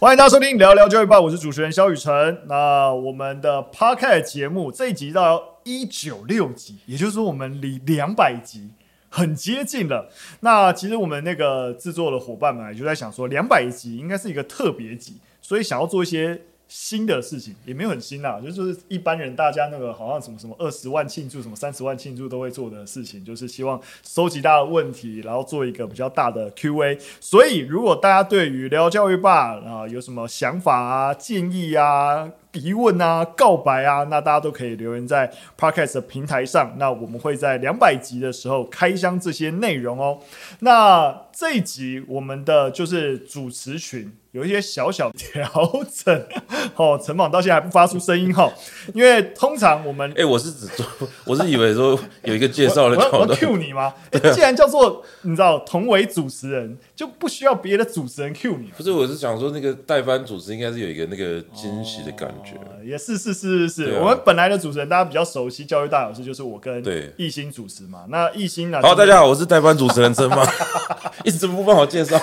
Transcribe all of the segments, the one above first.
欢迎大家收听《聊聊教育吧》，我是主持人肖雨辰。那我们的 Podcast 节目这一集到一九六集，也就是说我们离两百集很接近了。那其实我们那个制作的伙伴们就在想说，两百集应该是一个特别集，所以想要做一些。新的事情也没有很新啦，就是一般人大家那个好像什么什么二十万庆祝，什么三十万庆祝都会做的事情，就是希望收集大家的问题，然后做一个比较大的 Q&A。所以如果大家对于聊教育吧啊有什么想法啊、建议啊、疑问啊、告白啊，那大家都可以留言在 Podcast 的平台上。那我们会在两百集的时候开箱这些内容哦。那这一集我们的就是主持群。有一些小小调整，哦，陈莽到现在还不发出声音哈，因为通常我们，哎、欸，我是指做，我是以为说有一个介绍的我 cue 你吗？欸、既然叫做你知道同为主持人，就不需要别的主持人 cue 你。不是，我是想说那个代班主持应该是有一个那个惊喜的感觉。哦、也是是是是是，啊、我们本来的主持人大家比较熟悉，教育大老师就是我跟艺兴主持嘛。那艺兴呢？好，大家好，我是代班主持人陈茻，一直不帮我介绍。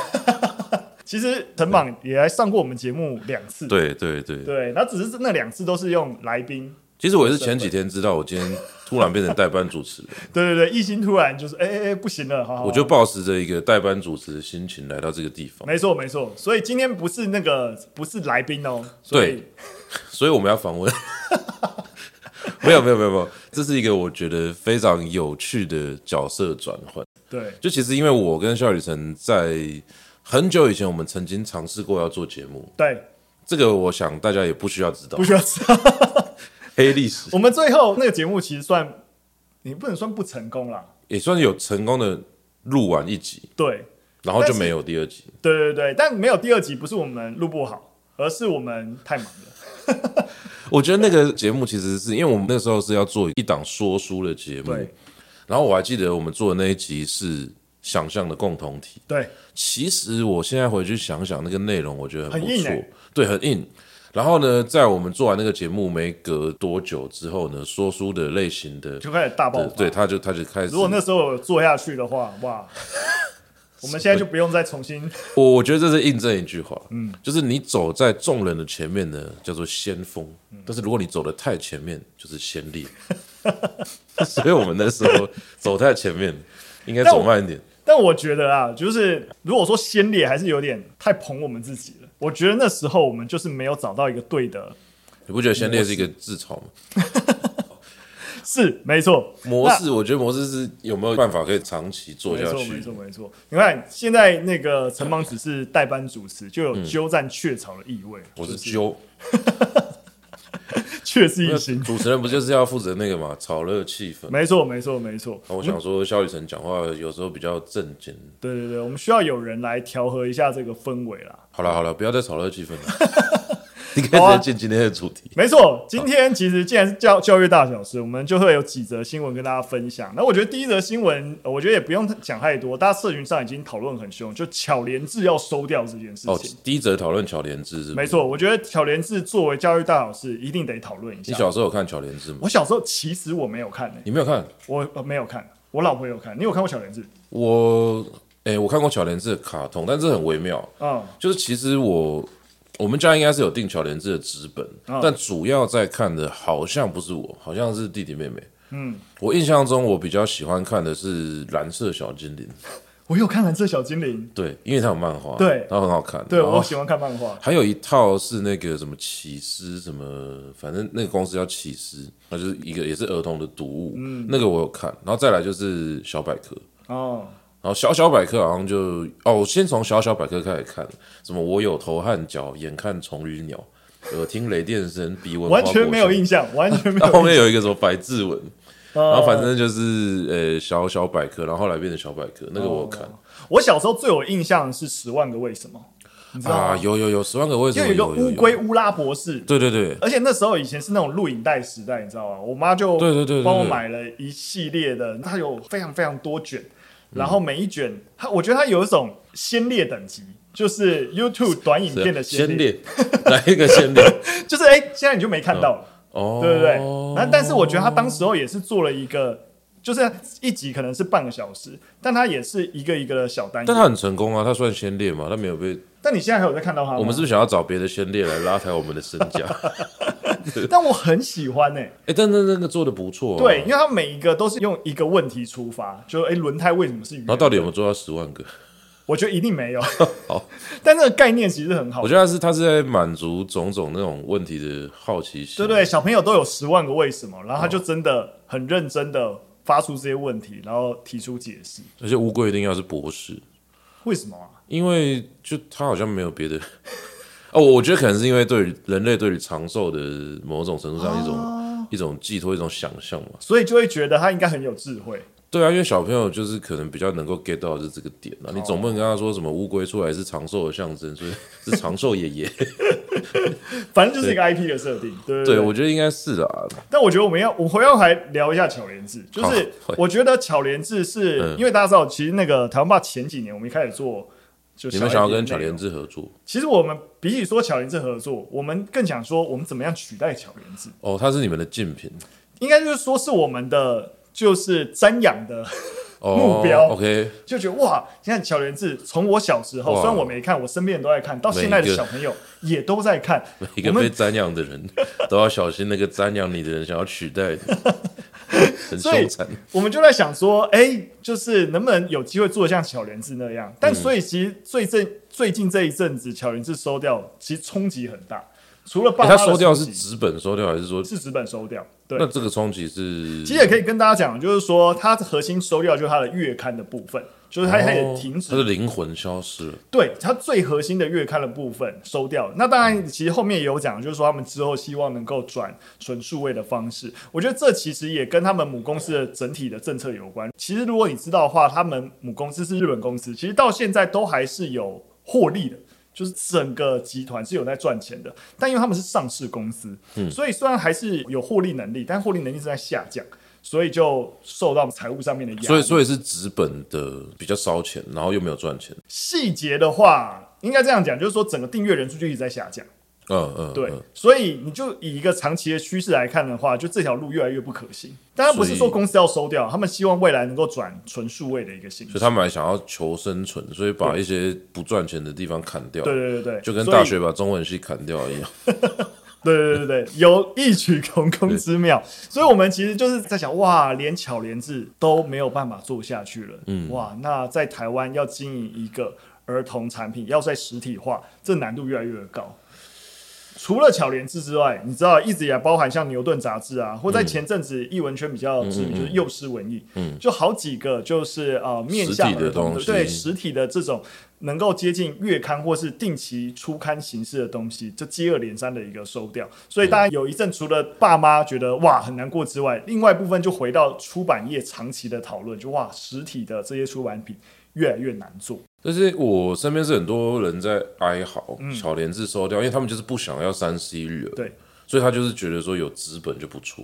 其实陈榜也来上过我们节目两次，对对对对，那只是那两次都是用来宾。其实我也是前几天知道，我今天突然变成代班主持人。对对对，一心突然就是哎哎哎不行了，好好好，我就抱持着一个代班主持的心情来到这个地方。没错没错，所以今天不是那个不是来宾哦，对，所以我们要访问。没有没有没有没有，这是一个我觉得非常有趣的角色转换。对，就其实因为我跟肖雨辰在。很久以前，我们曾经尝试过要做节目。对，这个我想大家也不需要知道，不需要知道 黑历史。我们最后那个节目其实算，你不能算不成功啦，也算有成功的录完一集。对，然后就没有第二集。对对对，但没有第二集不是我们录不好，而是我们太忙了。我觉得那个节目其实是因为我们那时候是要做一档说书的节目，对然后我还记得我们做的那一集是。想象的共同体。对，其实我现在回去想想那个内容，我觉得很不错。对，很硬。然后呢，在我们做完那个节目没隔多久之后呢，说书的类型的就开始大爆发。对，他就他就开始。如果那时候做下去的话，哇，我们现在就不用再重新。我我觉得这是印证一句话，嗯，就是你走在众人的前面呢，叫做先锋；嗯、但是如果你走的太前面，就是先烈。所以我们那时候走太前面，应该走慢一点。但我觉得啊，就是如果说先烈还是有点太捧我们自己了。我觉得那时候我们就是没有找到一个对的。你不觉得先烈是一个自嘲吗？是，没错。模式，我觉得模式是有没有办法可以长期做下去？没错，没错。你看现在那个陈芒只是代班主持，就有鸠占鹊巢的意味。我是鸠。确实主持人不就是要负责那个嘛，炒热气氛？没错，没错，没错。我想说，肖雨辰讲话有时候比较正经。对对对，我们需要有人来调和一下这个氛围啦。好了好了，不要再炒热气氛了。你可以直接进今天的主题。没错，今天其实既然是教教育大小事，我们就会有几则新闻跟大家分享。那我觉得第一则新闻，我觉得也不用讲太多，大家社群上已经讨论很凶，就巧连智要收掉这件事情。哦，第一则讨论巧连智是？没错，我觉得巧连智作为教育大小事，一定得讨论一下。你小时候有看巧连智吗？我小时候其实我没有看、欸，你没有看？我没有看，我老婆有看。你有看过巧连智？我，哎、欸，我看过巧连智的卡通，但是很微妙。嗯，就是其实我。我们家应该是有定巧连智的纸本，哦、但主要在看的好像不是我，好像是弟弟妹妹。嗯，我印象中我比较喜欢看的是蓝色小精灵。我有看蓝色小精灵，对，因为它有漫画，对，然后很好看。对，我喜欢看漫画。还有一套是那个什么起司，什么反正那个公司叫起司，那就是一个也是儿童的读物。嗯，那个我有看，然后再来就是小百科。哦。然后小小百科好像就哦，我先从小小百科开始看，什么我有头和脚，眼看虫与鸟，耳听雷电声，鼻闻完全没有印象，完全没有。后面有一个什么百字文，然后反正就是呃小小百科，然后后来变成小百科，那个我有看。我小时候最有印象是十万个为什么，你知道啊？有有有十万个为什么？就有一个乌龟乌拉博士，对对对，而且那时候以前是那种录影带时代，你知道吗？我妈就对对对帮我买了一系列的，它有非常非常多卷。然后每一卷，它我觉得它有一种先烈等级，就是 YouTube 短影片的先烈。来一个先烈？就是哎，现在你就没看到了，哦，对不对？那但是我觉得他当时候也是做了一个，就是一集可能是半个小时，但他也是一个一个的小单元。但他很成功啊，他算先烈嘛，他没有被。但你现在还有在看到他吗？我们是不是想要找别的先烈来拉抬我们的身价？但我很喜欢呢、欸。哎、欸，但那那个做的不错、啊。对，因为他每一个都是用一个问题出发，就哎，轮、欸、胎为什么是圆？然后到底有没有做到十万个？我觉得一定没有。好，但这个概念其实很好。我觉得他是他是在满足种种那种问题的好奇心。对对，小朋友都有十万个为什么，然后他就真的很认真的发出这些问题，然后提出解释。而且乌龟一定要是博士，为什么啊？因为就他好像没有别的。哦，我觉得可能是因为对人类对于长寿的某种程度上一种、啊、一种寄托一种想象嘛，所以就会觉得他应该很有智慧。对啊，因为小朋友就是可能比较能够 get 到的是这个点啊，你总不能跟他说什么乌龟出来是长寿的象征，所以 是长寿爷爷。反正就是一个 IP 的设定，对对，我觉得应该是啊。但我觉得我们要，我回头还聊一下巧连智，就是我觉得巧连智是、嗯、因为大家知道，其实那个台湾爸前几年我们一开始做，就你们想要跟巧连智合作，其实我们比起说巧连智合作，我们更想说我们怎么样取代巧连智。哦，它是你们的竞品，应该就是说是我们的。就是瞻仰的 目标、oh,，OK，就觉得哇，你看巧连智，从我小时候，虽然我没看，我身边人都在看到现在的小朋友也都在看。每一个被瞻仰的人 都要小心，那个瞻仰你的人想要取代你，很凶残。我们就在想说，哎、欸，就是能不能有机会做像巧连智那样？但所以其实最近最近这一阵子，巧连智收掉，其实冲击很大。除了爸妈、欸，他收掉是纸本收掉，还是说是纸本收掉？对，那这个冲击是，其实也可以跟大家讲，就是说它核心收掉就是它的月刊的部分，就是它它也停止，它的灵魂消失了。对，它最核心的月刊的部分收掉。那当然，其实后面也有讲，就是说他们之后希望能够转纯数位的方式。我觉得这其实也跟他们母公司的整体的政策有关。其实如果你知道的话，他们母公司是日本公司，其实到现在都还是有获利的。就是整个集团是有在赚钱的，但因为他们是上市公司，嗯，所以虽然还是有获利能力，但获利能力是在下降，所以就受到财务上面的压力。所以，所以是资本的比较烧钱，然后又没有赚钱。细节的话，应该这样讲，就是说整个订阅人数就一直在下降。嗯嗯，对，所以你就以一个长期的趋势来看的话，就这条路越来越不可行。当然不是说公司要收掉，他们希望未来能够转纯数位的一个形式。所以他们还想要求生存，所以把一些不赚钱的地方砍掉。对对对对，就跟大学把中文系砍掉一样。对对对对，有异曲同工之妙。所以我们其实就是在想，哇，连巧连智都没有办法做下去了。嗯，哇，那在台湾要经营一个儿童产品，要在实体化，这难度越来越高。除了巧连智之外，你知道一直也包含像牛顿杂志啊，或在前阵子艺文圈比较知名，就是幼师文艺，嗯，就好几个就是呃面向儿童的，对实体的这种能够接近月刊或是定期出刊形式的东西，就接二连三的一个收掉。所以大家有一阵除了爸妈觉得哇很难过之外，另外一部分就回到出版业长期的讨论，就哇实体的这些出版品越来越难做。但是我身边是很多人在哀嚎，巧莲子收掉，因为他们就是不想要三 C 率了，对，所以他就是觉得说有资本就不错。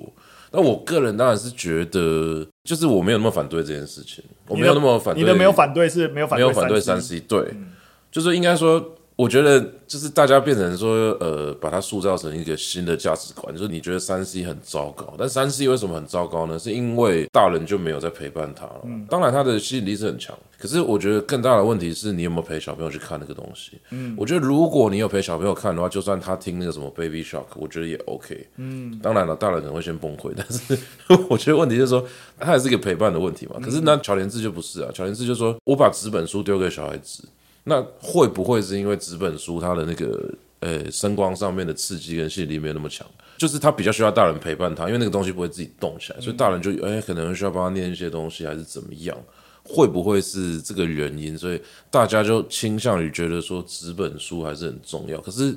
那我个人当然是觉得，就是我没有那么反对这件事情，我没有那么反对。你的没有反对是没有反对，没有反对三 C，对，嗯、就是应该说。我觉得就是大家变成说，呃，把它塑造成一个新的价值观，就是你觉得三 C 很糟糕，但三 C 为什么很糟糕呢？是因为大人就没有在陪伴他了。嗯，当然他的吸引力是很强，可是我觉得更大的问题是你有没有陪小朋友去看那个东西。嗯，我觉得如果你有陪小朋友看的话，就算他听那个什么 Baby Shark，我觉得也 OK。嗯，当然了，大人可能会先崩溃，但是我觉得问题就是说，他也是一个陪伴的问题嘛。可是那乔连志就不是啊，乔连志就说我把纸本书丢给小孩子。那会不会是因为纸本书它的那个呃声光上面的刺激跟吸引力没有那么强？就是他比较需要大人陪伴他，因为那个东西不会自己动起来，所以大人就哎可能需要帮他念一些东西，还是怎么样？会不会是这个原因？所以大家就倾向于觉得说纸本书还是很重要。可是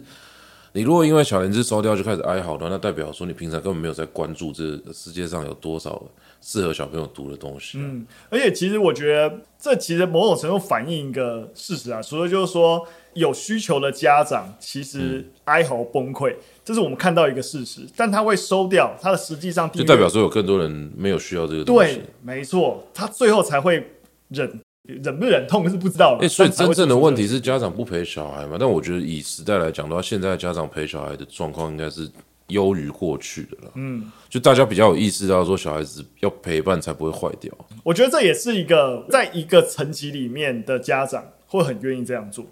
你如果因为巧连智收掉就开始哀嚎的，那代表说你平常根本没有在关注这世界上有多少适合小朋友读的东西。嗯，而且其实我觉得。这其实某种程度反映一个事实啊，除了就是说有需求的家长其实哀嚎崩溃，嗯，这是我们看到一个事实。但他会收掉，他的实际上就代表说有更多人没有需要这个东西。对，没错，他最后才会忍，忍不忍痛是不知道的。欸，所以真正的问题是家长不陪小孩嘛？但我觉得以时代来讲的话，现在家长陪小孩的状况应该是优于过去的了。嗯，就大家比较有意识到说，小孩子要陪伴才不会坏掉。我觉得这也是一个在一个层级里面的家长会很愿意这样做。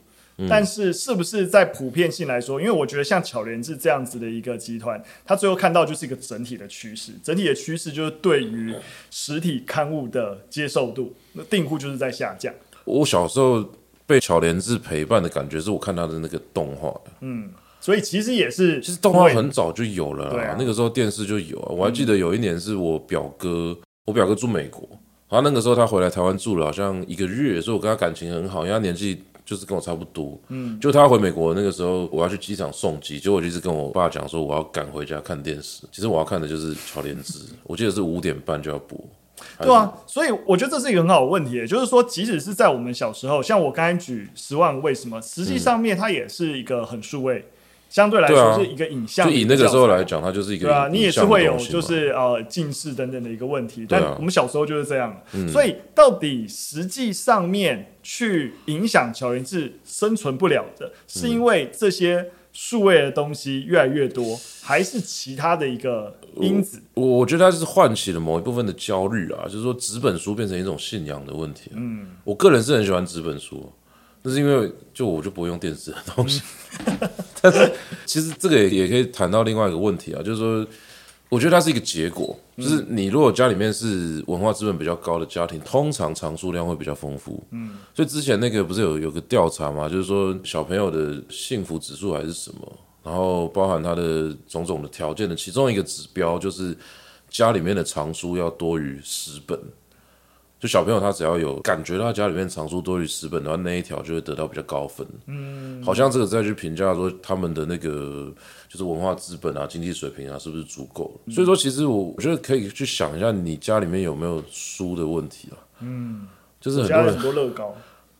但是，是不是在普遍性来说？因为我觉得像巧连智这样子的一个集团，它最后看到就是一个整体的趋势。整体的趋势就是对于实体刊物的接受度，那订户就是在下降。我小时候被巧连智陪伴的感觉，是我看他的那个动画。嗯，所以其实也是，其实动画很早就有了啦。那个时候电视就有啊。我还记得有一年是我表哥，我表哥住美国，然后那个时候他回来台湾住了好像一个月，所以我跟他感情很好，因为他年纪。就是跟我差不多，嗯，就他回美国那个时候，我要去机场送机，结果我就一直跟我爸讲说我要赶回家看电视。其实我要看的就是乔莲子，我记得是五点半就要播。对啊，所以我觉得这是一个很好的问题，就是说，即使是在我们小时候，像我刚才举十万为什么，实际上面它也是一个很数位。相对来说是一个影像，就以那个时候来讲，它就是一个对啊，你也是会有就是呃近视等等的一个问题。但我们小时候就是这样，所以到底实际上面去影响巧连智生存不了的，是因为这些数位的东西越来越多，还是其他的一个因子？我我觉得它是唤起了某一部分的焦虑啊，就是说纸本书变成一种信仰的问题。嗯，我个人是很喜欢纸本书。那是因为就我就不会用电视的东西，但是其实这个也也可以谈到另外一个问题啊，就是说，我觉得它是一个结果，就是你如果家里面是文化资本比较高的家庭，通常藏书量会比较丰富。嗯，所以之前那个不是有有个调查嘛？就是说小朋友的幸福指数还是什么，然后包含他的种种的条件的其中一个指标就是家里面的藏书要多于十本。就小朋友他只要有感觉到他家里面藏书多于十本的话，那一条就会得到比较高分。嗯，好像这个再去评价说他们的那个就是文化资本啊、经济水平啊是不是足够？嗯、所以说，其实我我觉得可以去想一下你家里面有没有书的问题啊。嗯，就是很多人很多乐高。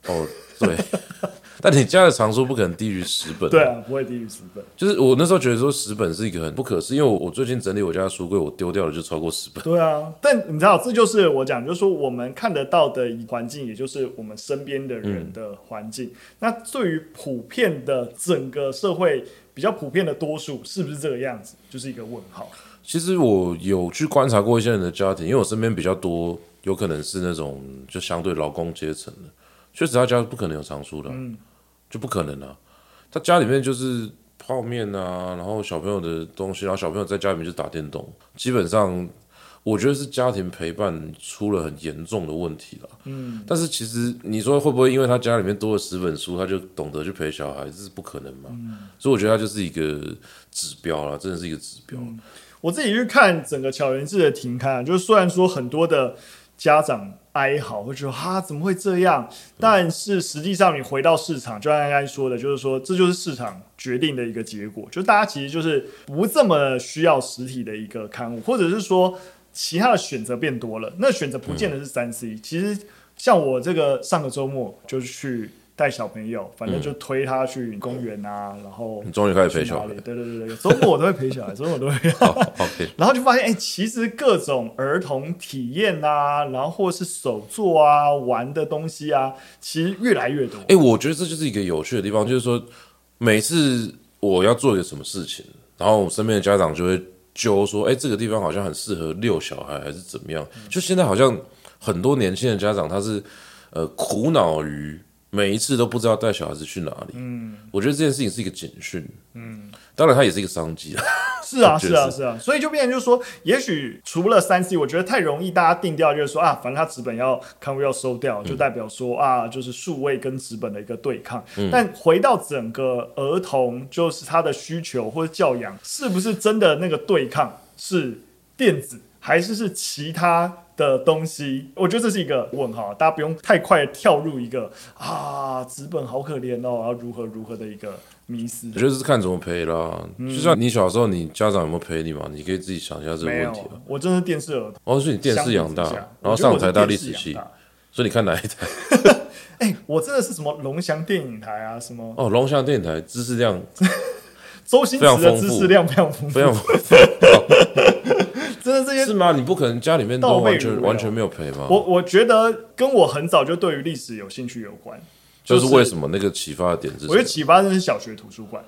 哦，对。但你家的藏书不可能低于十本，对啊，不会低于十本。就是我那时候觉得说十本是一个很不可思议，因为我我最近整理我家的书柜，我丢掉了就超过十本。对啊，但你知道，这就是我讲，就是说我们看得到的环境，也就是我们身边的人的环境。嗯、那对于普遍的整个社会比较普遍的多数，是不是这个样子，就是一个问号。其实我有去观察过一些人的家庭，因为我身边比较多，有可能是那种就相对劳工阶层的，确实他家不可能有藏书的。嗯。就不可能了，他家里面就是泡面啊，然后小朋友的东西，然后小朋友在家里面就打电动，基本上我觉得是家庭陪伴出了很严重的问题了。嗯，但是其实你说会不会因为他家里面多了十本书，他就懂得去陪小孩，这是不可能嘛？嗯，所以我觉得他就是一个指标了，真的是一个指标。嗯，我自己去看整个巧园志的停刊啊，就是虽然说很多的。家长哀嚎，会觉得啊怎么会这样？但是实际上，你回到市场，就像刚刚说的，就是说这就是市场决定的一个结果。就大家其实就是不这么需要实体的一个刊物，或者是说其他的选择变多了。那选择不见得是三 C，其实像我这个上个周末就去。带小朋友，反正就推他去公园啊，然后你终于开始陪小孩，对对对对，周末我都会陪小孩，周末我都会。OK，然后就发现，哎、欸，其实各种儿童体验啊，然后或是手作啊、玩的东西啊，其实越来越多。哎、欸，我觉得这就是一个有趣的地方，就是说，每次我要做一个什么事情，然后我身边的家长就会揪说，哎、欸，这个地方好像很适合遛小孩，还是怎么样？嗯、就现在好像很多年轻的家长，他是呃苦恼于。每一次都不知道带小孩子去哪里，嗯，我觉得这件事情是一个警讯，嗯，当然它也是一个商机啊，是啊，是啊，是。啊，所以就变成就是说，也许除了三 C，我觉得太容易大家定调就是说啊，反正它纸本要刊物要收掉，就代表说啊，就是数位跟纸本的一个对抗。嗯，但回到整个儿童，就是他的需求或者教养，是不是真的那个对抗是电子，还是是其他？的东西，我觉得这是一个问号，大家不用太快跳入一个啊，纸本好可怜哦，然后如何如何的一个迷思。我觉得是看怎么陪啦，嗯、就像你小时候，你家长有没有陪你嘛？你可以自己想一下这个问题。我真是电视儿童。哦，是你电视养大，然后上台大历史系，所以你看哪一台？哎、欸，我真的是什么龙翔电影台啊，什么哦，龙翔电影台知识量，周星驰的知识量非常丰富，非常丰富。是吗？你不可能家里面都完全完全没有陪吗？我我觉得跟我很早就对于历史有兴趣有关，就是为什么那个启发的点是？我觉得启发的是小学图书馆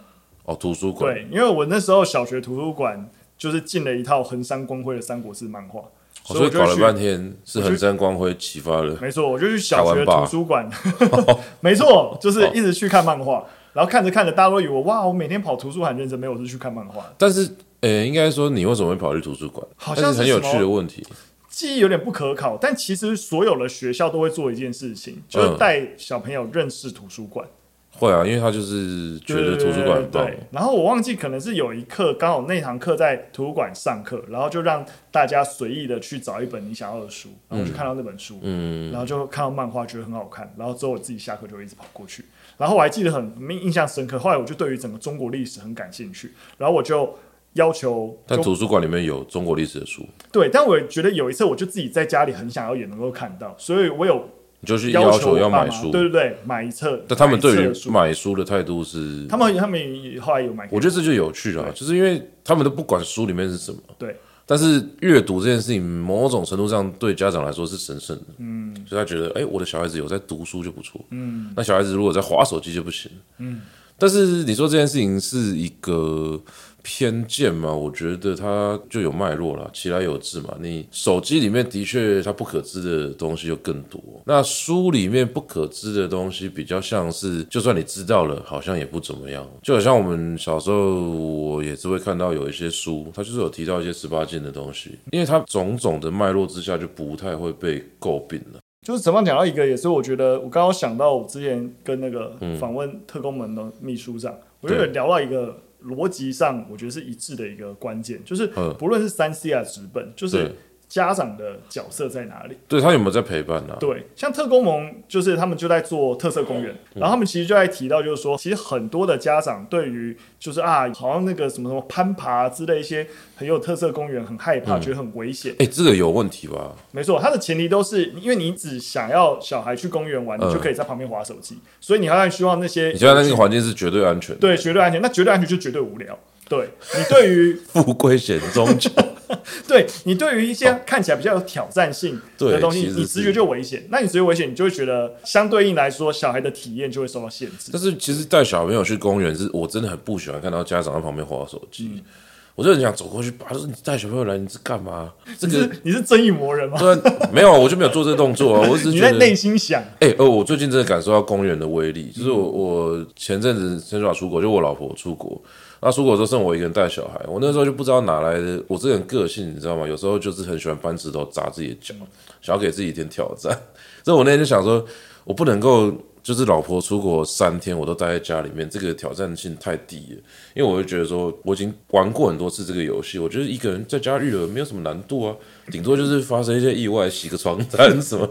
哦，图书馆。对，因为我那时候小学图书馆就是进了一套横山光辉的三国志漫画，哦，所以搞了半天是横山光辉启发了。没错，我就去小学图书馆，没错，就是一直去看漫画，然后看着看着，大家都以为哇，我每天跑图书馆认真，没有，我是去看漫画。但是，呃，应该说你为什么会跑去图书馆？好像是很有趣的问题。记忆有点不可考，但其实所有的学校都会做一件事情，就是带小朋友认识图书馆。会啊，因为他就是觉得图书馆很棒。对，然后我忘记可能是有一课刚好那堂课在图书馆上课，然后就让大家随意的去找一本你想要的书，然后就看到那本书，嗯，然后就看到漫画觉得很好看，然后之后我自己下课就一直跑过去，然后我还记得很印象深刻。后来我就对于整个中国历史很感兴趣，然后我就。要求，但图书馆里面有中国历史的书。对，但我觉得有一次，我就自己在家里很想要也能够看到，所以我有你就是要求要买书，对对对，买一册。但他们对于买书的态度是，他们他们后来有买。我觉得这就有趣了，就是因为他们都不管书里面是什么，对。但是阅读这件事情，某种程度上对家长来说是神圣的，嗯，所以他觉得，哎，我的小孩子有在读书就不错，嗯。那小孩子如果在划手机就不行，嗯。但是你说这件事情是一个。偏见嘛，我觉得它就有脉络了，其来有自嘛。你手机里面的确它不可知的东西就更多，那书里面不可知的东西比较像是，就算你知道了，好像也不怎么样。就好像我们小时候，我也是会看到有一些书，它就是有提到一些十八禁的东西，因为它种种的脉络之下就不太会被诟病了。就是怎么讲到一个，也是我觉得我刚刚想到我之前跟那个访问特工门的秘书长，嗯、我就有聊到一个。逻辑上，我觉得是一致的一个关键，就是不论是三 C 啊纸本，就是。家长的角色在哪里？对，他有没有在陪伴呢、啊？对，像特工盟，就是他们就在做特色公园，嗯、然后他们其实就在提到，就是说，其实很多的家长对于就是啊，好像那个什么什么攀爬之类一些很有特色公园，很害怕，嗯、觉得很危险。哎、欸，这个有问题吧？没错，它的前提都是因为你只想要小孩去公园玩，嗯、你就可以在旁边划手机，所以你还希望那些，你现在那个环境是绝对安全的？对，绝对安全。那绝对安全就绝对无聊。对你对于 富贵险中求。对你对于一些看起来比较有挑战性的东西，哦、你直觉就危险。那你直觉危险，你就会觉得相对应来说，小孩的体验就会受到限制。但是其实带小朋友去公园，是我真的很不喜欢看到家长在旁边划手机。嗯、我就很想走过去，把说你带小朋友来，你是干嘛？这个你是正义魔人吗？对，没有，我就没有做这个动作啊。我只是你在内心想，哎、欸，哦，我最近真的感受到公园的威力。就是我，我前阵子先说出国，就我老婆出国。那出国都剩我一个人带小孩，我那时候就不知道哪来的，我这个人个性你知道吗？有时候就是很喜欢搬石头砸自己的脚，想要给自己一点挑战。所以我那天就想说，我不能够就是老婆出国三天，我都待在家里面，这个挑战性太低了。因为我就觉得说，我已经玩过很多次这个游戏，我觉得一个人在家育儿没有什么难度啊，顶多就是发生一些意外，洗个床单什么，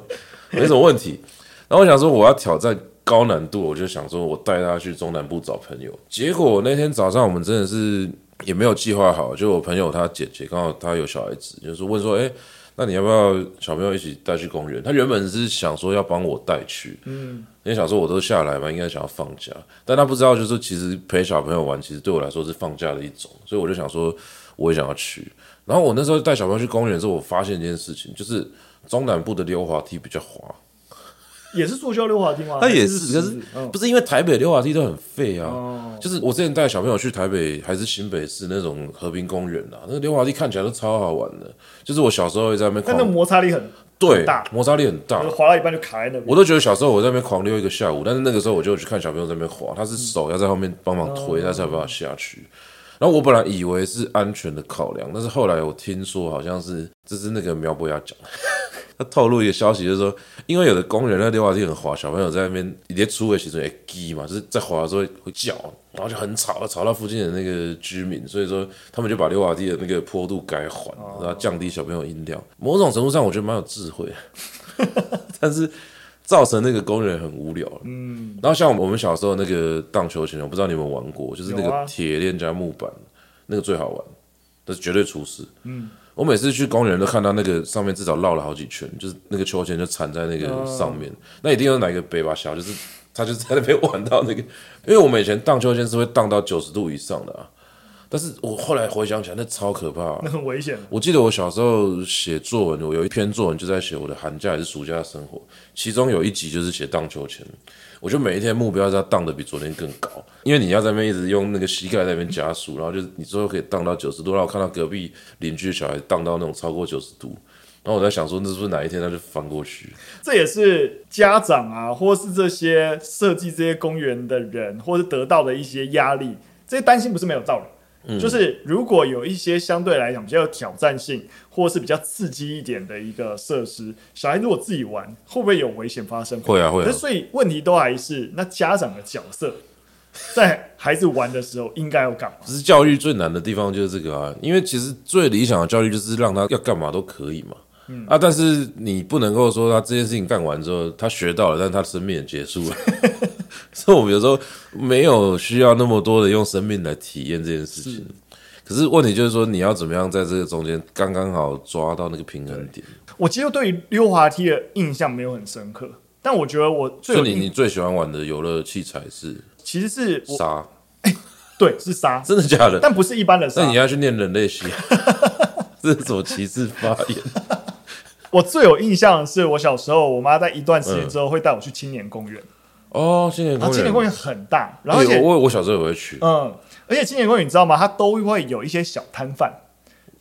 没什么问题。然后我想说，我要挑战。高难度，我就想说，我带他去中南部找朋友。结果那天早上，我们真的是也没有计划好。就我朋友他姐姐刚好他有小孩子，就是问说：“哎，那你要不要小朋友一起带去公园？”他原本是想说要帮我带去，嗯，因为想说我都下来嘛，应该想要放假。但他不知道，就是其实陪小朋友玩，其实对我来说是放假的一种。所以我就想说，我也想要去。然后我那时候带小朋友去公园的时候，我发现一件事情，就是中南部的溜滑梯比较滑。也是塑胶溜滑梯吗？它也是，可是不是因为台北溜滑梯都很废啊。哦、就是我之前带小朋友去台北还是新北市那种和平公园啊，那个溜滑梯看起来都超好玩的。就是我小时候会在那边，但那摩擦力很对大，摩擦力很大，滑到一半就卡在那边。我都觉得小时候我在那边狂溜一个下午，但是那个时候我就去看小朋友在那边滑，他是手要在后面帮忙推，他才有办法下去。然后我本来以为是安全的考量，但是后来我听说好像是这是那个苗博雅讲。他透露一个消息，就是说，因为有的公园那溜滑梯很滑，小朋友在那边一叠出位其实也低嘛，就是在滑的时候会叫，然后就很吵，吵到附近的那个居民，所以说他们就把溜滑梯的那个坡度改缓，然后降低小朋友音量。某种程度上，我觉得蛮有智慧，但是造成那个工人很无聊。嗯，然后像我们小时候那个荡秋千，我不知道你们玩过，就是那个铁链加木板，那个最好玩，但是绝对出事。嗯。我每次去公园都看到那个上面至少绕了好几圈，就是那个秋千就缠在那个上面，那一定有哪一个北吧小，就是他就在那边玩到那个，因为我们以前荡秋千是会荡到九十度以上的啊，但是我后来回想起来，那超可怕，那很危险。我记得我小时候写作文，我有一篇作文就在写我的寒假还是暑假的生活，其中有一集就是写荡秋千。我就每一天目标是要荡的比昨天更高，因为你要在那边一直用那个膝盖在那边加速，然后就是你最后可以荡到九十度。然后我看到隔壁邻居的小孩荡到那种超过九十度，然后我在想说，那是不是哪一天他就翻过去？这也是家长啊，或是这些设计这些公园的人，或是得到的一些压力，这些担心不是没有道理。嗯，就是如果有一些相对来讲比较有挑战性，或是比较刺激一点的一个设施，小孩如果自己玩，会不会有危险发生？会啊，会啊。所以问题都还是那家长的角色，在孩子玩的时候应该要干嘛？其实教育最难的地方就是这个啊，因为其实最理想的教育就是让他要干嘛都可以嘛。嗯啊，但是你不能够说他这件事情干完之后他学到了，但是他生命也结束了。所以我们有时候没有需要那么多的用生命来体验这件事情。可是问题就是说，你要怎么样在这个中间刚刚好抓到那个平衡点？我其实对于溜滑梯的印象没有很深刻，但我觉得我最你你最喜欢玩的游乐器材是？其实是沙，欸，对，是沙，真的假的？但不是一般的沙。那你要去念人类系，这是什么歧视发言？我最有印象的是，我小时候，我妈在一段时间之后会带我去青年公园。哦，青年公园，青年公园很大，然后而且我我小时候也会去，嗯。而且青年公园你知道吗？它都会有一些小摊贩，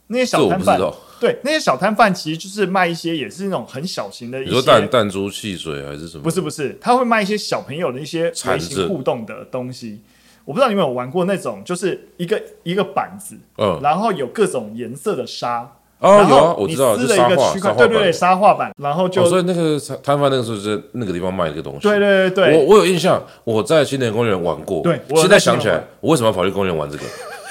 那些小摊贩，对，那些小摊贩其实就是卖一些，也是那种很小型的一些，弹弹珠汽水还是什么？不是不是，他会卖一些小朋友的一些微型互动的东西。我不知道你们有没有玩过那种，就是一个一个板子，嗯，然后有各种颜色的沙。哦，有啊，我知道，是沙画，对对对，沙画板，然后就、哦、所以那个摊贩那个时候在那个地方卖一个东西，对对对对，我我有印象，我在青年公园玩过，对，我现在想起来，我为什么要跑去公园玩这个？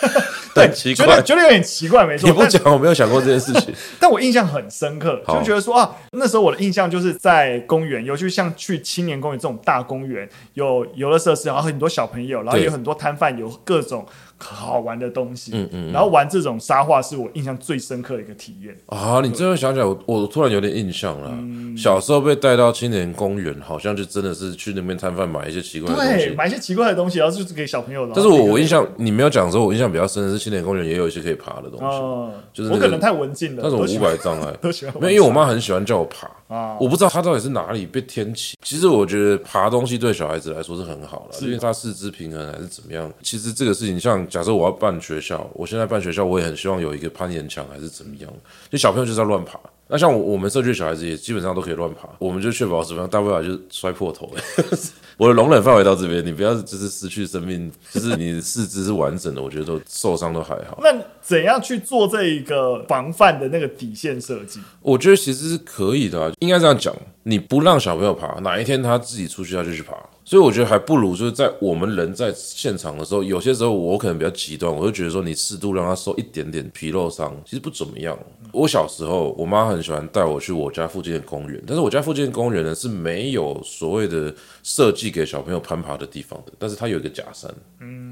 对，奇怪，觉得有点奇怪，没错。你不讲，我没有想过这件事情。但我印象很深刻，就觉得说啊，那时候我的印象就是在公园，尤其像去青年公园这种大公园，有游乐设施，然后很多小朋友，然后有很多摊贩，有各种。好玩的东西，嗯嗯，然后玩这种沙画是我印象最深刻的一个体验。啊！你这样想起来，我我突然有点印象了。嗯、小时候被带到青年公园，好像就真的是去那边摊贩买一些奇怪的东西，对，买一些奇怪的东西，然后就是给小朋友的。但是我我印象你没有讲的时候，我印象比较深的是青年公园也有一些可以爬的东西，哦、就是、那个、我可能太文静了，那种五百障碍。都喜欢，没有，因为我妈很喜欢叫我爬啊，我不知道他到底是哪里被天启。其实我觉得爬东西对小孩子来说是很好的，因为他四肢平衡还是怎么样。其实这个事情，像假设我要办学校，我现在办学校，我也很希望有一个攀岩墙还是怎么样。就小朋友就是要乱爬。那像我我们社区的小孩子也基本上都可以乱爬，我们就确保怎么样，大不了就是摔破头。我的容忍范围到这边，你不要就是失去生命，就是你的四肢是完整的，我觉得都受伤都还好。那怎样去做这一个防范的那个底线设计？我觉得其实是可以的啊，应该这样讲，你不让小朋友爬，哪一天他自己出去他就去爬。所以我觉得还不如就是在我们人在现场的时候，有些时候我可能比较极端，我就觉得说你适度让他受一点点皮肉伤，其实不怎么样。我小时候，我妈很喜欢带我去我家附近的公园，但是我家附近的公园呢是没有所谓的设计给小朋友攀爬的地方的，但是它有一个假山。嗯。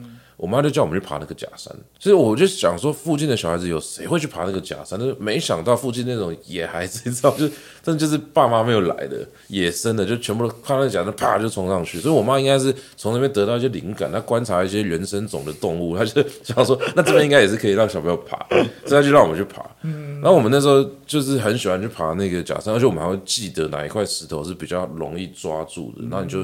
我妈就叫我们去爬那个假山，所以我就想说，附近的小孩子有谁会去爬那个假山？但是没想到附近那种野孩子，你知道，就真的就是爸妈没有来的野生的，就全部都看到假山，啪就冲上去。所以我妈应该是从那边得到一些灵感，她观察一些原生种的动物，她就 想说，那这边应该也是可以让小朋友爬，所以她就让我们去爬。然后我们那时候就是很喜欢去爬那个假山，而且我们还会记得哪一块石头是比较容易抓住的，然后你就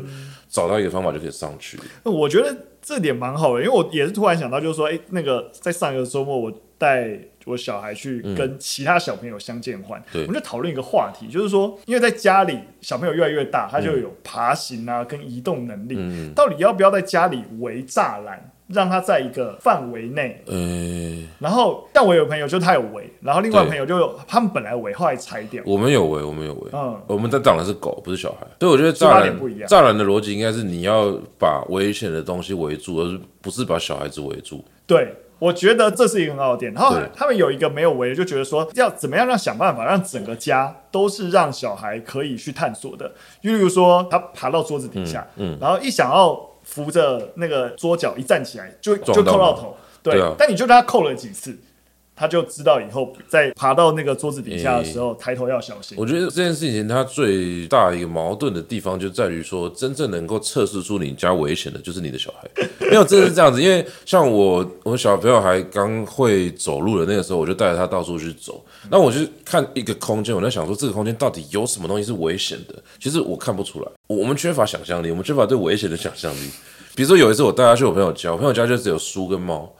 找到一个方法就可以上去。我觉得。这点蛮好的，因为我也是突然想到，就是说，哎，那个在上一个周末，我带我小孩去跟其他小朋友相见欢，嗯、我们就讨论一个话题，就是说，因为在家里小朋友越来越大，他就有爬行啊跟移动能力，嗯、到底要不要在家里围栅栏？让他在一个范围内，嗯，然后但我有朋友就他有围，然后另外朋友就他们本来围，后来拆掉。我们有围，我们有围，嗯，我们在挡的是狗，不是小孩，所以我觉得栅栏不一样。栅栏的逻辑应该是你要把危险的东西围住，而不是把小孩子围住。对，我觉得这是一个很好的点。然后他们有一个没有围，就觉得说要怎么样让想办法让整个家都是让小孩可以去探索的。例如说他爬到桌子底下，嗯，嗯然后一想要。扶着那个桌角一站起来就就扣到头，对，但你就让他扣了几次，他就知道以后在爬到那个桌子底下的时候，欸、抬头要小心。我觉得这件事情它最大一个矛盾的地方就在于说，真正能够测试出你家危险的，就是你的小孩。没有，真的是这样子。因为像我，我小朋友还刚会走路的那个时候，我就带着他到处去走。那我就看一个空间，我在想说，这个空间到底有什么东西是危险的？其实我看不出来。我们缺乏想象力，我们缺乏对危险的想象力。比如说有一次我带他去我朋友家，我朋友家就只有书跟猫。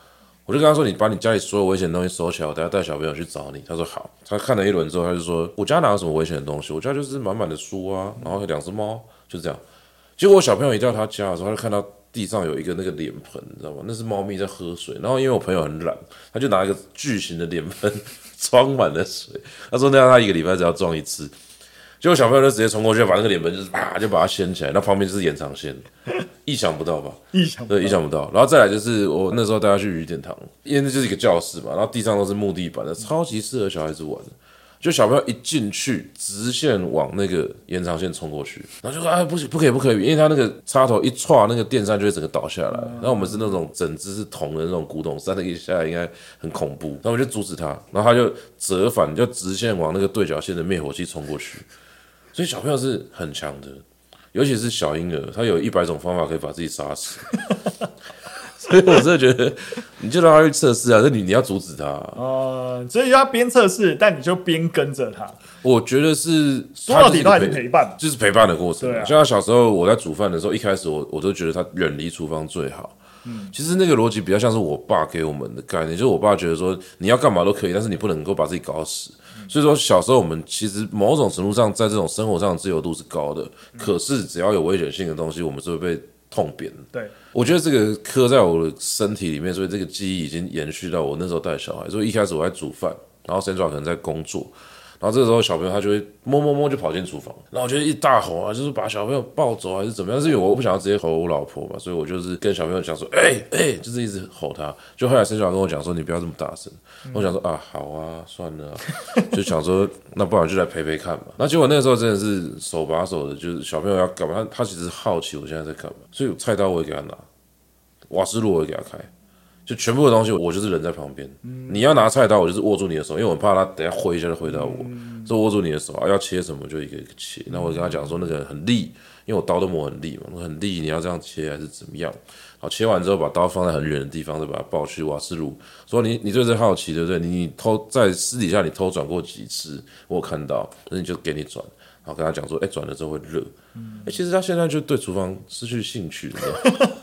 我就跟他说：“你把你家里所有危险的东西收起来，我等下带小朋友去找你。”他说：“好。”他看了一轮之后，他就说：“我家哪有什么危险的东西？我家就是满满的书啊，然后两只猫，就这样。”结果我小朋友一到他家的时候，他就看到地上有一个那个脸盆，你知道吗？那是猫咪在喝水。然后因为我朋友很懒，他就拿一个巨型的脸盆 装满了水。他说：“那样他一个礼拜只要装一次。”结果小朋友就直接冲过去，把那个脸盆就是啪就把它掀起来，那旁边就是延长线，意想不到吧？意想不到，对，意想不到。然后再来就是我那时候带他去雨点堂，因为那就是一个教室嘛，然后地上都是木地板的，超级适合小孩子玩的。就小朋友一进去，直线往那个延长线冲过去，然后就说：“啊，不行，不可以，不可以！”因为他那个插头一踹，那个电扇就会整个倒下来。然后我们是那种整只是铜的那种古董，扇那一下应该很恐怖。然后我就阻止他，然后他就折返，就直线往那个对角线的灭火器冲过去。所以小朋友是很强的，尤其是小婴儿，他有一百种方法可以把自己杀死。所以我真的觉得，你就让他去测试啊，那你你要阻止他。哦、呃，所以要边测试，但你就边跟着他。我觉得是说到底都还是陪伴，就是陪伴的过程。对啊，像他小时候我在煮饭的时候，一开始我我都觉得他远离厨房最好。嗯，其实那个逻辑比较像是我爸给我们的概念，就是我爸觉得说你要干嘛都可以，但是你不能够把自己搞死。所以说，小时候我们其实某种程度上在这种生活上的自由度是高的，可是只要有危险性的东西，我们是会被痛扁的。对，我觉得这个刻在我的身体里面，所以这个记忆已经延续到我那时候带小孩。所以一开始我在煮饭，然后 Sandra 可能在工作。然后这个时候，小朋友他就会摸摸摸就跑进厨房，然后我就一大吼啊，就是把小朋友抱走还是怎么样？是因为我不想要直接吼我老婆嘛，所以我就是跟小朋友讲说，哎、欸、哎、欸，就是一直吼他。就后来生小跟我讲说，你不要这么大声。嗯、我想说啊，好啊，算了、啊，就想说那不然就来陪陪看嘛。那结果那个时候真的是手把手的，就是小朋友要干嘛，他他其实好奇我现在在干嘛，所以菜刀我也给他拿，瓦斯炉我也给他开。就全部的东西，我就是人在旁边。你要拿菜刀，我就是握住你的手，因为我怕他等下挥一下就挥到我，嗯、握住你的手啊。要切什么就一个一个切。那、我跟他讲说，那个很利，因为我刀都磨很利嘛，很利，你要这样切还是怎么样？好，切完之后把刀放在很远的地方，再把它抱去瓦斯炉。说你你对这好奇对不对？你偷在私底下你偷转过几次？我有看到，那你就给你转。好，跟他讲说，哎、转了之后会热。嗯欸，其实他现在就对厨房失去兴趣了。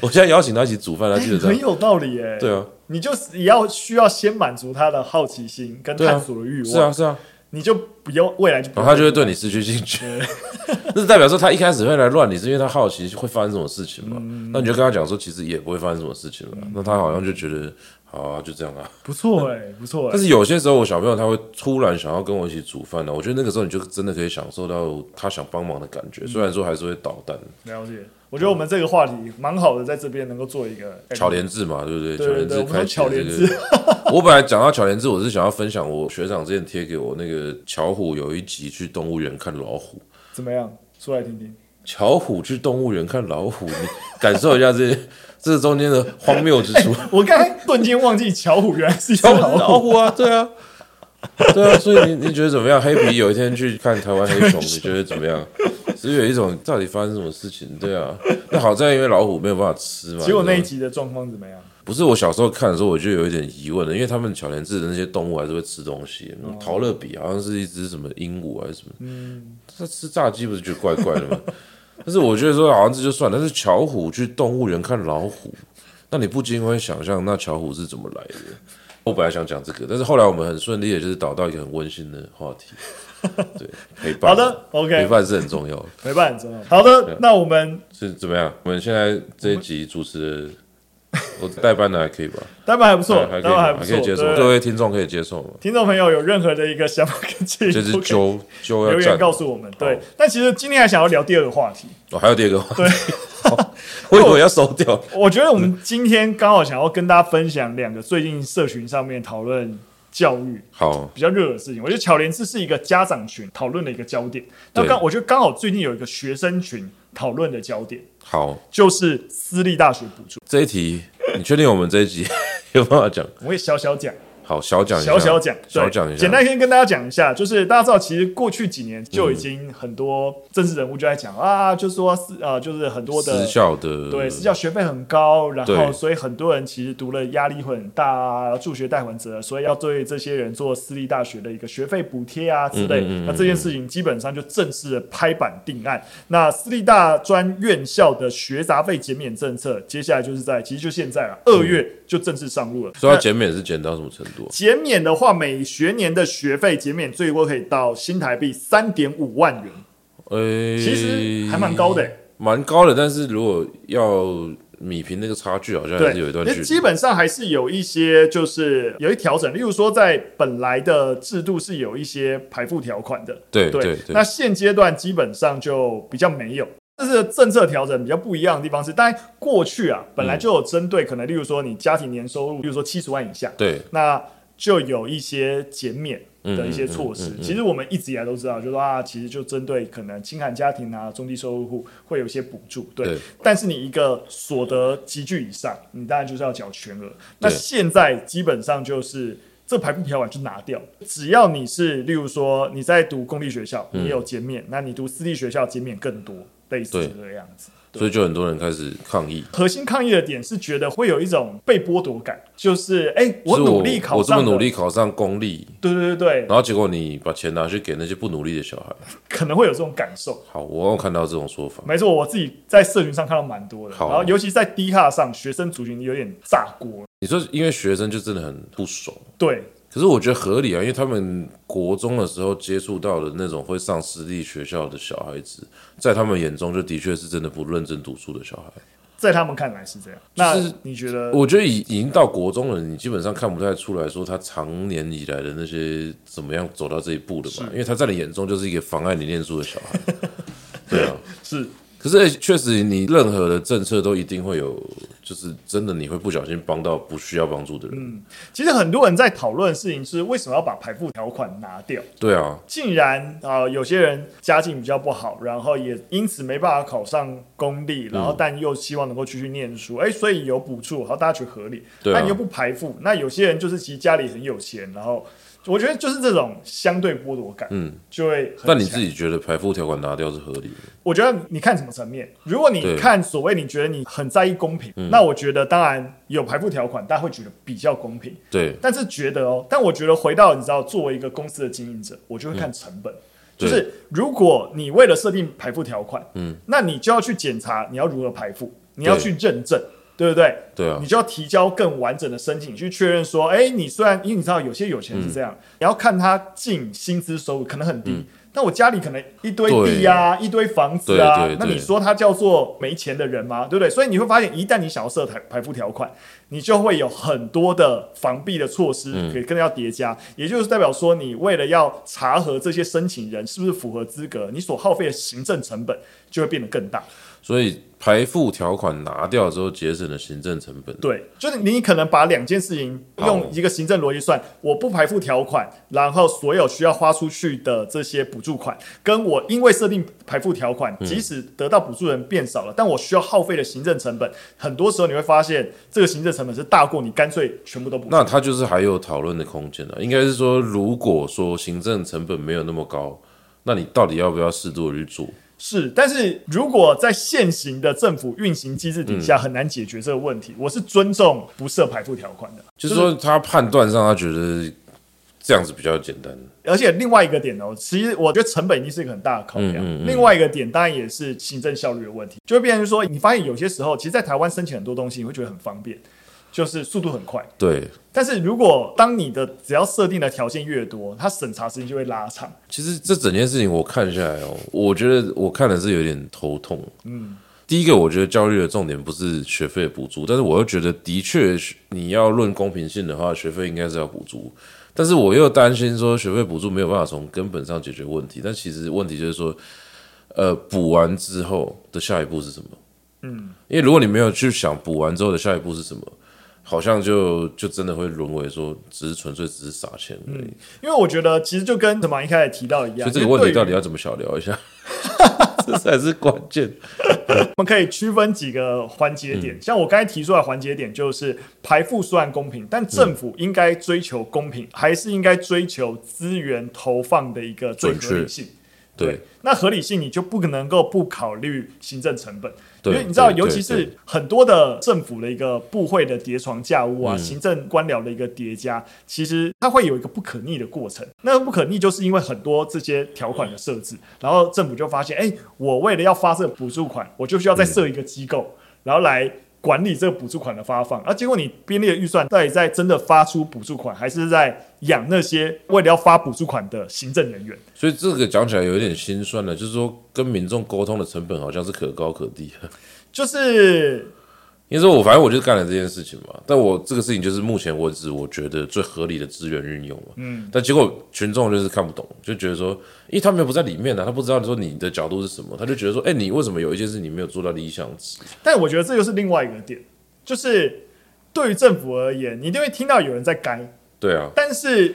我现在邀请他一起煮饭，他记得很有道理耶。对啊，你就是也要需要先满足他的好奇心跟探索的欲望。是啊，是啊，你就不要未来就不，他就会对你失去兴趣。那是代表说他一开始会来乱你，是因为他好奇会发生什么事情嘛？那你就跟他讲说，其实也不会发生什么事情了。那他好像就觉得，好啊，就这样啊，不错哎，不错。但是有些时候，我小朋友他会突然想要跟我一起煮饭呢。我觉得那个时候你就真的可以享受到他想帮忙的感觉，虽然说还是会捣蛋。了解。我觉得我们这个话题蛮好的，在这边能够做一个巧连智嘛，对不对？对对对，我们巧连智。我本来讲到巧连智，我是想要分享我学长之前贴给我那个巧虎有一集去动物园看老虎，怎么样？说来听听。巧虎去动物园看老虎，你感受一下这 这中间的荒谬之处。我刚才瞬间忘记巧虎原来是巧虎 老虎啊，对啊，对啊，所以你你觉得怎么样？黑皮有一天去看台湾黑熊，你觉得怎么样？只有一种到底发生什么事情？对啊，那好在因为老虎没有办法吃嘛。结果那一集的状况怎么样？不是我小时候看的时候，我就有一点疑问了，因为他们巧连智的那些动物还是会吃东西。陶乐比好像是一只什么鹦鹉还是什么？嗯，他吃炸鸡不是觉得怪怪的吗？但是我觉得说好像这就算，但是巧虎去动物园看老虎，那你不禁会想象，那巧虎是怎么来的？我本来想讲这个，但是后来我们很顺利的就是导到一个很温馨的话题。对，陪伴。好的，OK，陪伴是很重要的，陪伴很重要。好的，那我们是怎么样？我们现在这一集主持的，我代班的还可以吧？代班还不错，还可以，还可以接受。各位听众可以接受吗？听众朋友有任何的一个想法跟建议，就是揪揪要留言告诉我们。对，但其实今天还想要聊第二个话题。哦，还有第二个话题。对，我以为要收掉。我觉得我们今天刚好想要跟大家分享两个最近社群上面讨论。教育好比较热的事情，我觉得巧连智是一个家长群讨论的一个焦点。那刚我觉得刚好最近有一个学生群讨论的焦点，好就是私立大学补助这一题。你确定我们这一集 有办法讲？我也小小讲，好，小讲一下，小小讲，小讲一下。简单先跟大家讲一下，就是大家知道，其实过去几年就已经很多政治人物就在讲、嗯、啊，就是说呃，就是很多的私校的，对，私校学费很高，然后所以很多人其实读了压力会很大啊，助学贷款者，所以要对这些人做私立大学的一个学费补贴啊之类。那这件事情基本上就正式的拍板定案。那私立大专院校的学杂费减免政策，接下来就是在其实就现在了，二月就正式上路了。所以减免是减到什么程度？减免的话，每学年的学费减免最多可以到新台币三点五万元。诶、欸，其实还蛮高的、欸，蛮高的。但是如果要米平那个差距，好像还是有一段距离。基本上还是有一些，就是有一调整。例如说，在本来的制度是有一些排付条款的，对对，对。那现阶段基本上就比较没有。这是政策调整比较不一样的地方是，当然过去啊本来就有针对可能，例如说你家庭年收入，例如说七十万以下，对，那就有一些减免的一些措施。其实我们一直以来都知道，就是说啊，其实就针对可能清寒家庭啊、中低收入户会有一些补助，对。但是你一个所得集聚以上，你当然就是要缴全额。那现在基本上就是这排布条款就拿掉，只要你是例如说你在读公立学校，你有减免，那你读私立学校减免更多。类似这个样子，所以就很多人开始抗议。核心抗议的点是觉得会有一种被剥夺感，就是哎、欸，我努力考上，我这么努力考上公立，对对对对，然后结果你把钱拿去给那些不努力的小孩，可能会有这种感受。好，我有看到这种说法，没错，我自己在社群上看到蛮多的，然后尤其在低卡上，学生族群有点炸锅。你说，因为学生就真的很不爽，对。可是我觉得合理啊，因为他们国中的时候接触到的那种会上私立学校的小孩子，在他们眼中就的确是真的不认真读书的小孩，在他们看来是这样。那你觉得？我觉得已已经到国中了，你基本上看不太出来说他长年以来的那些怎么样走到这一步的吧？因为他在你眼中就是一个妨碍你念书的小孩。对啊，是。可是确实，你任何的政策都一定会有，就是真的你会不小心帮到不需要帮助的人。嗯，其实很多人在讨论的事情是为什么要把排富条款拿掉？对啊，竟然啊、呃，有些人家境比较不好，然后也因此没办法考上公立，然后但又希望能够继续念书，哎、嗯，所以有补助，好，大家觉得合理。对、啊，那你又不排富，那有些人就是其实家里很有钱，然后。我觉得就是这种相对剥夺感，嗯，就会。那你自己觉得排付条款拿掉是合理的？我觉得你看什么层面。如果你看所谓你觉得你很在意公平，那我觉得当然有排付条款，大家会觉得比较公平。对。但是觉得哦，但我觉得回到你知道，作为一个公司的经营者，我就会看成本。嗯、就是如果你为了设定排付条款，嗯，那你就要去检查你要如何排付，你要去认证。对不对？对啊，你就要提交更完整的申请，去确认说，哎，你虽然因为你知道有些有钱人是这样，嗯、你要看他净薪资收入可能很低，嗯、但我家里可能一堆地啊，一堆房子啊，那你说他叫做没钱的人吗？对不对？所以你会发现，一旦你想要设排排富条款，你就会有很多的防避的措施可以跟着要叠加，嗯、也就是代表说，你为了要查核这些申请人是不是符合资格，你所耗费的行政成本就会变得更大。所以排付条款拿掉之后，节省了行政成本。对，就是你可能把两件事情用一个行政逻辑算，我不排付条款，然后所有需要花出去的这些补助款，跟我因为设定排付条款，即使得到补助人变少了，但我需要耗费的行政成本，很多时候你会发现这个行政成本是大过你干脆全部都不。那他就是还有讨论的空间的，应该是说，如果说行政成本没有那么高，那你到底要不要适度的去做？是，但是如果在现行的政府运行机制底下很难解决这个问题，嗯、我是尊重不设排付条款的。就是说，他判断上他觉得这样子比较简单。而且另外一个点哦，其实我觉得成本一定是一个很大的考量。嗯嗯嗯、另外一个点当然也是行政效率的问题，就会变成说，你发现有些时候，其实，在台湾申请很多东西，你会觉得很方便。就是速度很快，对。但是如果当你的只要设定的条件越多，它审查时间就会拉长。其实这整件事情我看下来哦，我觉得我看的是有点头痛。嗯，第一个我觉得焦虑的重点不是学费补助，但是我又觉得的确你要论公平性的话，学费应该是要补助。但是我又担心说学费补助没有办法从根本上解决问题。但其实问题就是说，呃，补完之后的下一步是什么？嗯，因为如果你没有去想补完之后的下一步是什么。好像就就真的会沦为说，只是纯粹只是撒钱而已。嗯，因为我觉得其实就跟什么一开始提到一样，所以这个问题到底要怎么小聊一下？这才是关键。我们可以区分几个环节点，嗯、像我刚才提出来环节点，就是排富虽然公平，但政府应该追求公平，嗯、还是应该追求资源投放的一个最合理性。对，对，那合理性你就不可能够不考虑行政成本，对因为你知道，尤其是很多的政府的一个部会的叠床架屋啊，嗯、行政官僚的一个叠加，其实它会有一个不可逆的过程。那个不可逆就是因为很多这些条款的设置，然后政府就发现，哎，我为了要发这个补助款，我就需要再设一个机构，嗯、然后来。管理这个补助款的发放，而、啊、结果你编列的预算到底在真的发出补助款，还是在养那些为了要发补助款的行政人员？所以这个讲起来有一点心酸了，就是说跟民众沟通的成本好像是可高可低。就是。因为说我反正我就干了这件事情嘛，但我这个事情就是目前为止我觉得最合理的资源运用嘛。嗯，但结果群众就是看不懂，就觉得说，因为他们又不在里面呢、啊，他不知道说你的角度是什么，他就觉得说，哎、欸，你为什么有一件事你没有做到理想值？但我觉得这又是另外一个点，就是对于政府而言，你一定会听到有人在改。对啊，但是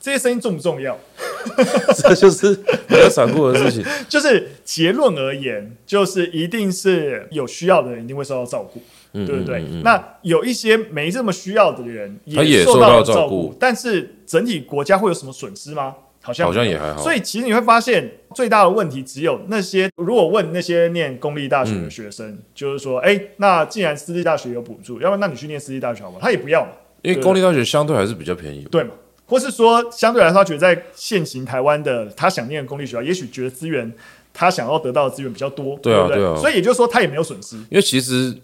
这些声音重不重要？这就是比较残酷的事情。就是结论而言，就是一定是有需要的人一定会受到照顾。对不对？那有一些没这么需要的人也受到了照顾，但是整体国家会有什么损失吗？好像好像也还好。所以其实你会发现，最大的问题只有那些如果问那些念公立大学的学生，嗯、就是说，哎，那既然私立大学有补助，要不然那你去念私立大学好吗？他也不要嘛，因为公立大学相对还是比较便宜，对嘛？或是说相对来说，他觉得在现行台湾的他想念的公立学校，也许觉得资源他想要得到的资源比较多，对不对？对啊、所以也就是说，他也没有损失，因为其实。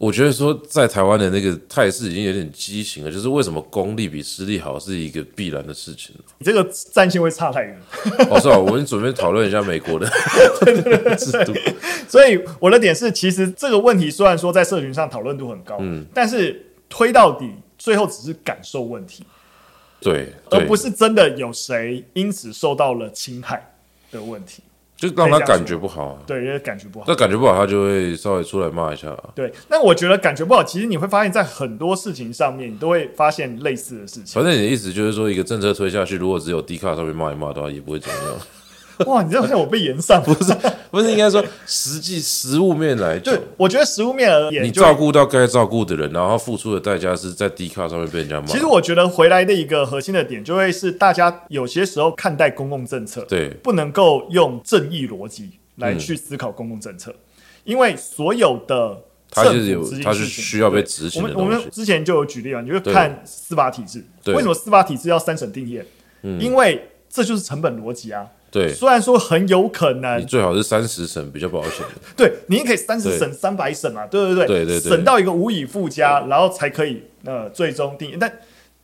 我觉得说，在台湾的那个态势已经有点畸形了，就是为什么公立比私立好是一个必然的事情。你这个战线会差太远。哦，是啊，我们准备讨论一下美国的 制度。所以我的点是，其实这个问题虽然说在社群上讨论度很高，嗯，但是推到底，最后只是感受问题，对，而不是真的有谁因此受到了侵害的问题。就让他感觉不好啊，对，因为感觉不好。那感觉不好，他就会稍微出来骂一下啊。对，那我觉得感觉不好，其实你会发现在很多事情上面，你都会发现类似的事情。反正你的意思就是说，一个政策推下去，如果只有低卡上面骂一骂的话，也不会怎么样。哇，你这样像我被延上，不是？不是应该说实际实物面来讲，对，我觉得实物面而言，你照顾到该照顾的人，然后付出的代价是在 D 卡上面被人家骂。其实我觉得回来的一个核心的点，就会是大家有些时候看待公共政策，对，不能够用正义逻辑来去思考公共政策，嗯、因为所有的它是有，它是需要被执行的。我们我们之前就有举例啊，你就看司法体制，对为什么司法体制要三审定谳？嗯、因为这就是成本逻辑啊。对，虽然说很有可能，你最好是三十省比较保险。对，你可以三十省、三百省嘛，对对？对，对对对，审到一个无以复加，然后才可以呃最终定。但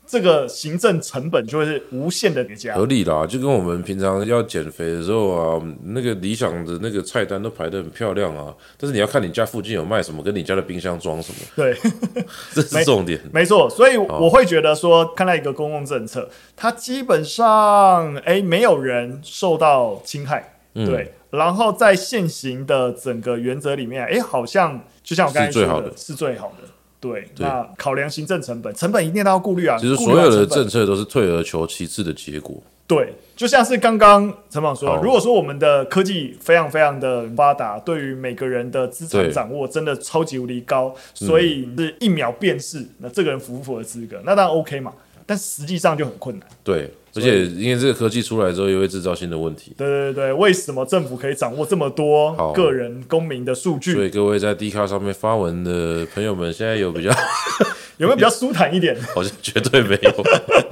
这个行政成本就会是无限的叠加，合理啦，就跟我们平常要减肥的时候啊，那个理想的那个菜单都排得很漂亮啊，但是你要看你家附近有卖什么，跟你家的冰箱装什么，对，这是重点，没错。所以我会觉得说，看到一个公共政策，它基本上哎，没有人受到侵害，嗯、对，然后在现行的整个原则里面，哎，好像就像我刚才说的，是最好的。对，那考量行政成本，成本一定都要顾虑啊。其实所有的政策都是退而求其次的结果。对，就像是刚刚陈宝说，如果说我们的科技非常非常的发达，对于每个人的资产掌握真的超级无敌高，所以是一秒辨识，那这个人符不符合资格？那当然 OK 嘛。但实际上就很困难。对，而且因为这个科技出来之后，也会制造新的问题。对对对，为什么政府可以掌握这么多个人公民的数据？所以各位在 D 卡上面发文的朋友们，现在有比较 有没有比较舒坦一点？好像绝对没有。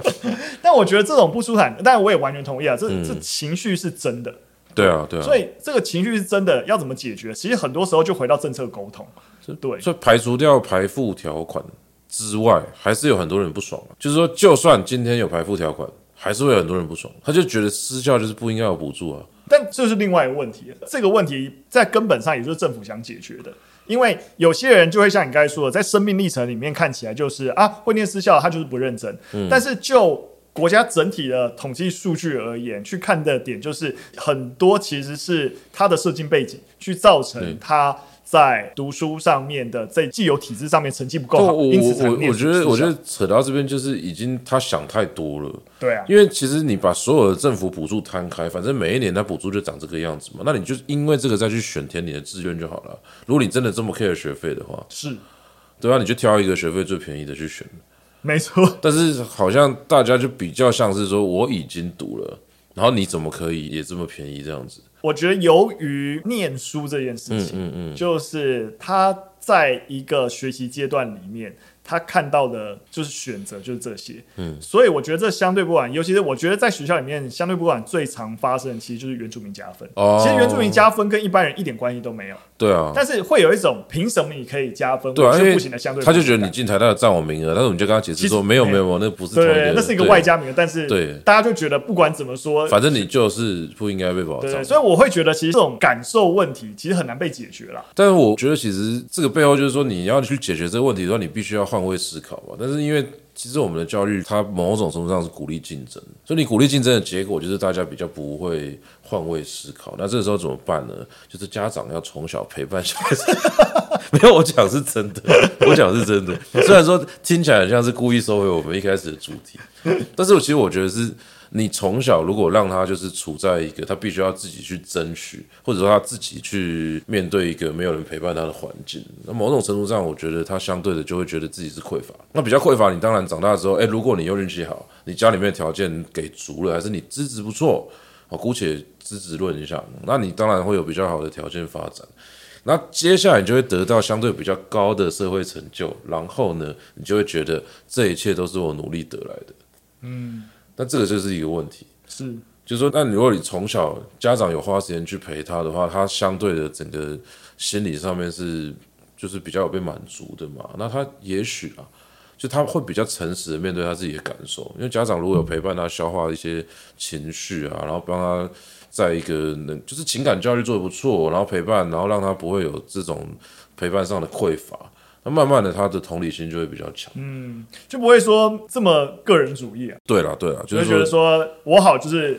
但我觉得这种不舒坦，但我也完全同意啊，这、嗯、这情绪是真的。对啊，对啊。所以这个情绪是真的，要怎么解决？其实很多时候就回到政策沟通。对，所以排除掉排付条款。之外，还是有很多人不爽啊。就是说，就算今天有排付条款，还是会有很多人不爽。他就觉得私校就是不应该有补助啊。但这是另外一个问题，这个问题在根本上也就是政府想解决的。因为有些人就会像你刚才说的，在生命历程里面看起来就是啊，会念私校他就是不认真。嗯。但是就国家整体的统计数据而言，去看的点就是很多其实是他的社经背景去造成他。在读书上面的在既有体制上面成绩不够好，我因此我我觉得我觉得扯到这边就是已经他想太多了。对啊，因为其实你把所有的政府补助摊开，反正每一年他补助就长这个样子嘛，那你就因为这个再去选填你的志愿就好了。如果你真的这么 care 学费的话，是，对啊，你就挑一个学费最便宜的去选。没错，但是好像大家就比较像是说我已经读了，然后你怎么可以也这么便宜这样子？我觉得由于念书这件事情，嗯嗯嗯，就是他在一个学习阶段里面。他看到的就是选择，就是这些，嗯，所以我觉得这相对不管，尤其是我觉得在学校里面相对不管最常发生的，其实就是原住民加分。哦，其实原住民加分跟一般人一点关系都没有。对啊，但是会有一种凭什么你可以加分？对啊，因为他就觉得你进台大的占我名额，但是我们就跟他解释说没有没有，那不是对，那是一个外加名额，但是对大家就觉得不管怎么说，反正你就是不应该被保障。所以我会觉得其实这种感受问题其实很难被解决了。但是我觉得其实这个背后就是说你要去解决这个问题的时候，你必须要换位思考吧。但是因为其实我们的教育它某种程度上是鼓励竞争，所以你鼓励竞争的结果就是大家比较不会换位思考。那这个时候怎么办呢？就是家长要从小陪伴小孩子。没有，我讲是真的，我讲是真的。虽然说听起来很像是故意收回我们一开始的主题，但是我其实我觉得是。你从小如果让他就是处在一个他必须要自己去争取，或者说他自己去面对一个没有人陪伴他的环境，那某种程度上，我觉得他相对的就会觉得自己是匮乏。那比较匮乏，你当然长大之后，哎，如果你又运气好，你家里面条件给足了，还是你资质不错，我姑且资质论一下，那你当然会有比较好的条件发展。那接下来你就会得到相对比较高的社会成就，然后呢，你就会觉得这一切都是我努力得来的。嗯。那这个就是一个问题，是，就是说，那如果你从小家长有花时间去陪他的话，他相对的整个心理上面是，就是比较有被满足的嘛。那他也许啊，就他会比较诚实的面对他自己的感受，因为家长如果有陪伴他消化一些情绪啊，然后帮他在一个能就是情感教育做得不错，然后陪伴，然后让他不会有这种陪伴上的匮乏。那慢慢的，他的同理心就会比较强，嗯，就不会说这么个人主义啊。对了，对了，就是觉得说我好就是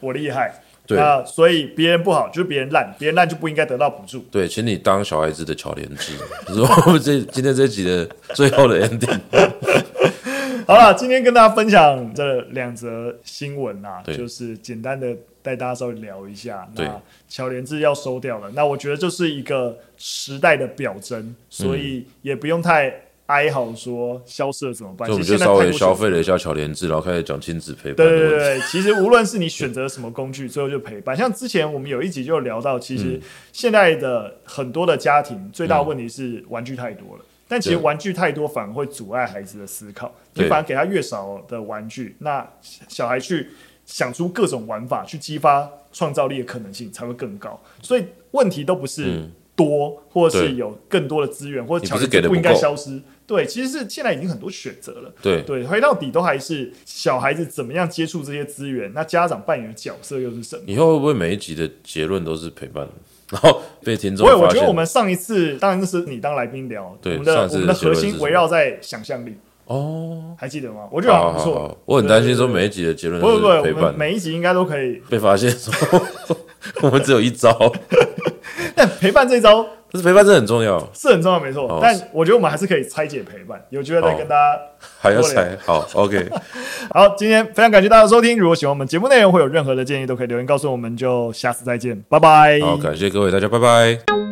我厉害，对啊，所以别人不好就是别人烂，别人烂就不应该得到补助。对，请你当小孩子的巧连智，是我们这今天这集的最后的 ending。好了，今天跟大家分享这两则新闻啊，就是简单的带大家稍微聊一下。那巧连智要收掉了，那我觉得就是一个时代的表征，所以也不用太哀嚎说消失了怎么办。我们就稍微消费了一下巧连智，然后开始讲亲子陪伴。对对对，其实无论是你选择什么工具，最后就陪伴。像之前我们有一集就聊到，其实现在的很多的家庭最大问题是玩具太多了。但其实玩具太多反而会阻碍孩子的思考。你反而给他越少的玩具，那小孩去想出各种玩法，去激发创造力的可能性才会更高。所以问题都不是多，或者是有更多的资源，或者巧连智不应该消失。对，其实是现在已经很多选择了。对对，回到底都还是小孩子怎么样接触这些资源，那家长扮演的角色又是什么？以后会不会每一集的结论都是陪伴？然后被听众。不会，我觉得我们上一次当然是你当来宾聊，对我们的我们的核心围绕在想象力。哦，还记得吗？我觉得很不错。我很担心说每一集的结论都是陪伴，每一集应该都可以被发现说 我们只有一招。但陪伴这一招，但是陪伴真的很重要，是很重要，没错。但我觉得我们还是可以拆解陪伴，有机会再跟大家还要拆。好，OK。好，今天非常感谢大家收听。如果喜欢我们节目内容，会有任何的建议，都可以留言告诉我们。就下次再见，拜拜。好，感谢各位大家，拜拜。